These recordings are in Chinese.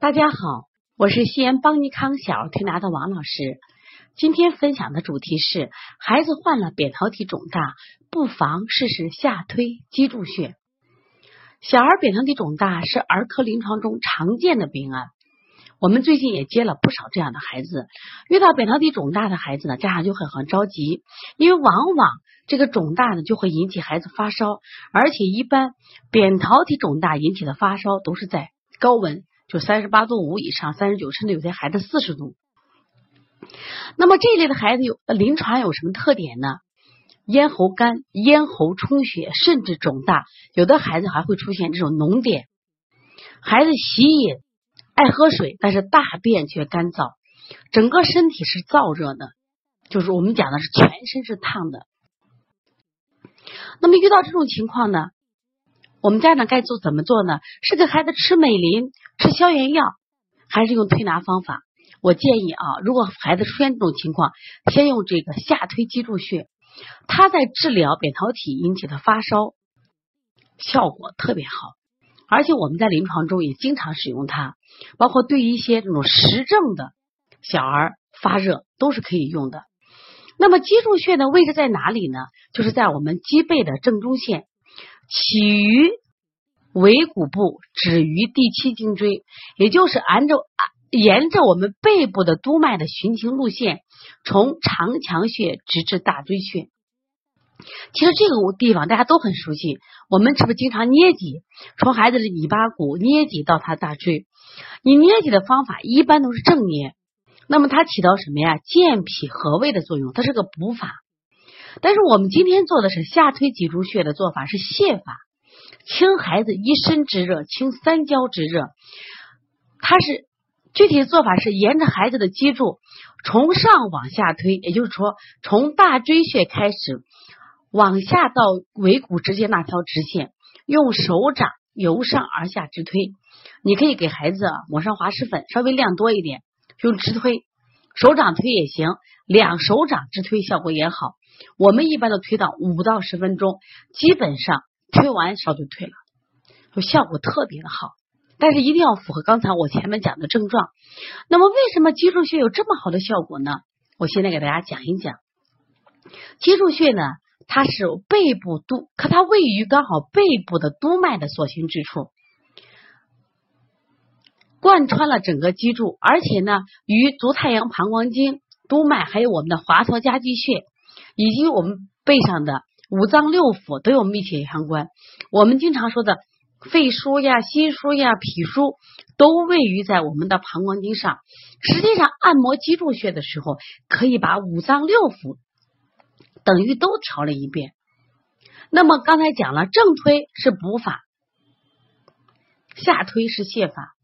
大家好，我是西安邦尼康小儿推拿的王老师。今天分享的主题是：孩子患了扁桃体肿大，不妨试试下推脊柱穴。小儿扁桃体肿大是儿科临床中常见的病案，我们最近也接了不少这样的孩子。遇到扁桃体肿大的孩子呢，家长就会很着急，因为往往这个肿大呢就会引起孩子发烧，而且一般扁桃体肿大引起的发烧都是在高温。就三十八度五以上，三十九，甚至有些孩子四十度。那么这一类的孩子有临床有什么特点呢？咽喉干、咽喉充血，甚至肿大，有的孩子还会出现这种脓点。孩子喜饮、爱喝水，但是大便却干燥，整个身体是燥热的，就是我们讲的是全身是烫的。那么遇到这种情况呢？我们家长该做怎么做呢？是给孩子吃美林、吃消炎药，还是用推拿方法？我建议啊，如果孩子出现这种情况，先用这个下推脊柱穴，它在治疗扁桃体引起的发烧效果特别好，而且我们在临床中也经常使用它，包括对于一些这种实症的小儿发热都是可以用的。那么脊柱穴的位置在哪里呢？就是在我们脊背的正中线。起于尾骨部，止于第七颈椎，也就是按照沿着我们背部的督脉的循行路线，从长强穴直至大椎穴。其实这个地方大家都很熟悉，我们是不是经常捏脊？从孩子的尾巴骨捏脊到他大椎，你捏脊的方法一般都是正捏，那么它起到什么呀？健脾和胃的作用，它是个补法。但是我们今天做的是下推脊柱穴的做法是泻法，清孩子一身之热，清三焦之热。它是具体做法是沿着孩子的脊柱从上往下推，也就是说从大椎穴开始往下到尾骨之间那条直线，用手掌由上而下直推。你可以给孩子抹上滑石粉，稍微量多一点，用直推，手掌推也行，两手掌直推效果也好。我们一般都推到五到十分钟，基本上推完烧就退了，就效果特别的好。但是一定要符合刚才我前面讲的症状。那么为什么脊柱穴有这么好的效果呢？我现在给大家讲一讲。脊柱穴呢，它是背部督，可它位于刚好背部的督脉的所行之处，贯穿了整个脊柱，而且呢，与足太阳膀胱经、督脉还有我们的华佗夹脊穴。以及我们背上的五脏六腑都有密切相关。我们经常说的肺腧呀、心腧呀、脾腧都位于在我们的膀胱经上。实际上，按摩脊柱穴的时候，可以把五脏六腑等于都调了一遍。那么刚才讲了，正推是补法，下推是泻法。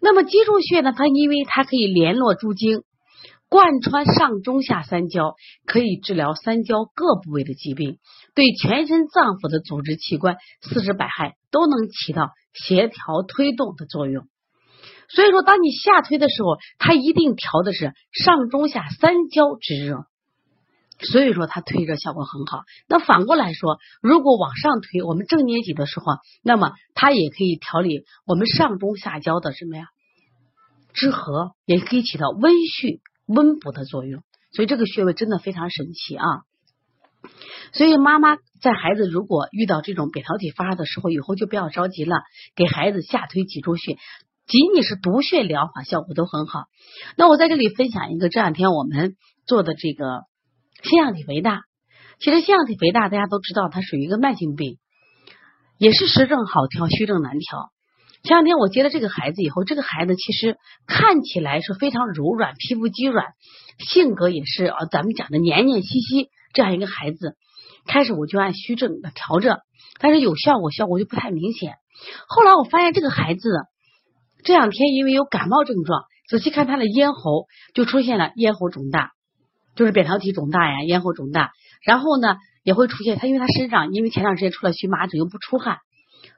那么脊柱穴呢？它因为它可以联络诸经。贯穿上中下三焦，可以治疗三焦各部位的疾病，对全身脏腑的组织器官、四肢百骸都能起到协调推动的作用。所以说，当你下推的时候，它一定调的是上中下三焦之热。所以说，它推热效果很好。那反过来说，如果往上推，我们正捏脊的时候，那么它也可以调理我们上中下焦的什么呀？之和，也可以起到温煦。温补的作用，所以这个穴位真的非常神奇啊！所以妈妈在孩子如果遇到这种扁桃体发的时候，以后就不要着急了，给孩子下推脊柱穴，仅仅是督穴疗法效果都很好。那我在这里分享一个这两天我们做的这个腺样体肥大，其实腺样体肥大大家都知道，它属于一个慢性病，也是实症好调，虚症难调。前两天我接了这个孩子以后，这个孩子其实看起来是非常柔软，皮肤肌软，性格也是啊，咱们讲的黏黏兮兮这样一个孩子。开始我就按虚症的调着，但是有效果，效果就不太明显。后来我发现这个孩子这两天因为有感冒症状，仔细看他的咽喉就出现了咽喉肿大，就是扁桃体肿大呀，咽喉肿大。然后呢也会出现他，因为他身上因为前段时间出了荨麻疹又不出汗，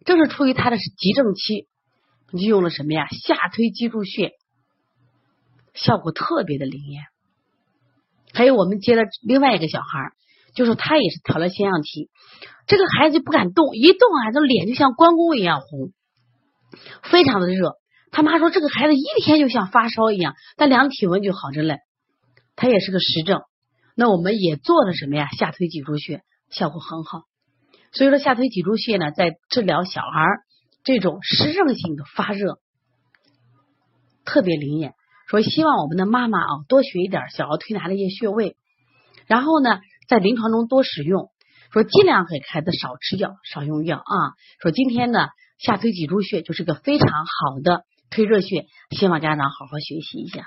正是处于他的是急症期。你就用了什么呀？下推脊柱穴，效果特别的灵验。还有我们接了另外一个小孩，就是他也是调了腺样体，这个孩子就不敢动，一动啊，这脸就像关公一样红，非常的热。他妈说这个孩子一天就像发烧一样，但量体温就好着嘞。他也是个实症。那我们也做了什么呀？下推脊柱穴效果很好。所以说下推脊柱穴呢，在治疗小孩这种湿热性的发热特别灵验。说希望我们的妈妈啊多学一点小儿推拿的一些穴位，然后呢在临床中多使用。说尽量给孩子少吃药、少用药啊。说今天呢下推脊柱穴就是个非常好的推热穴，希望家长好好学习一下。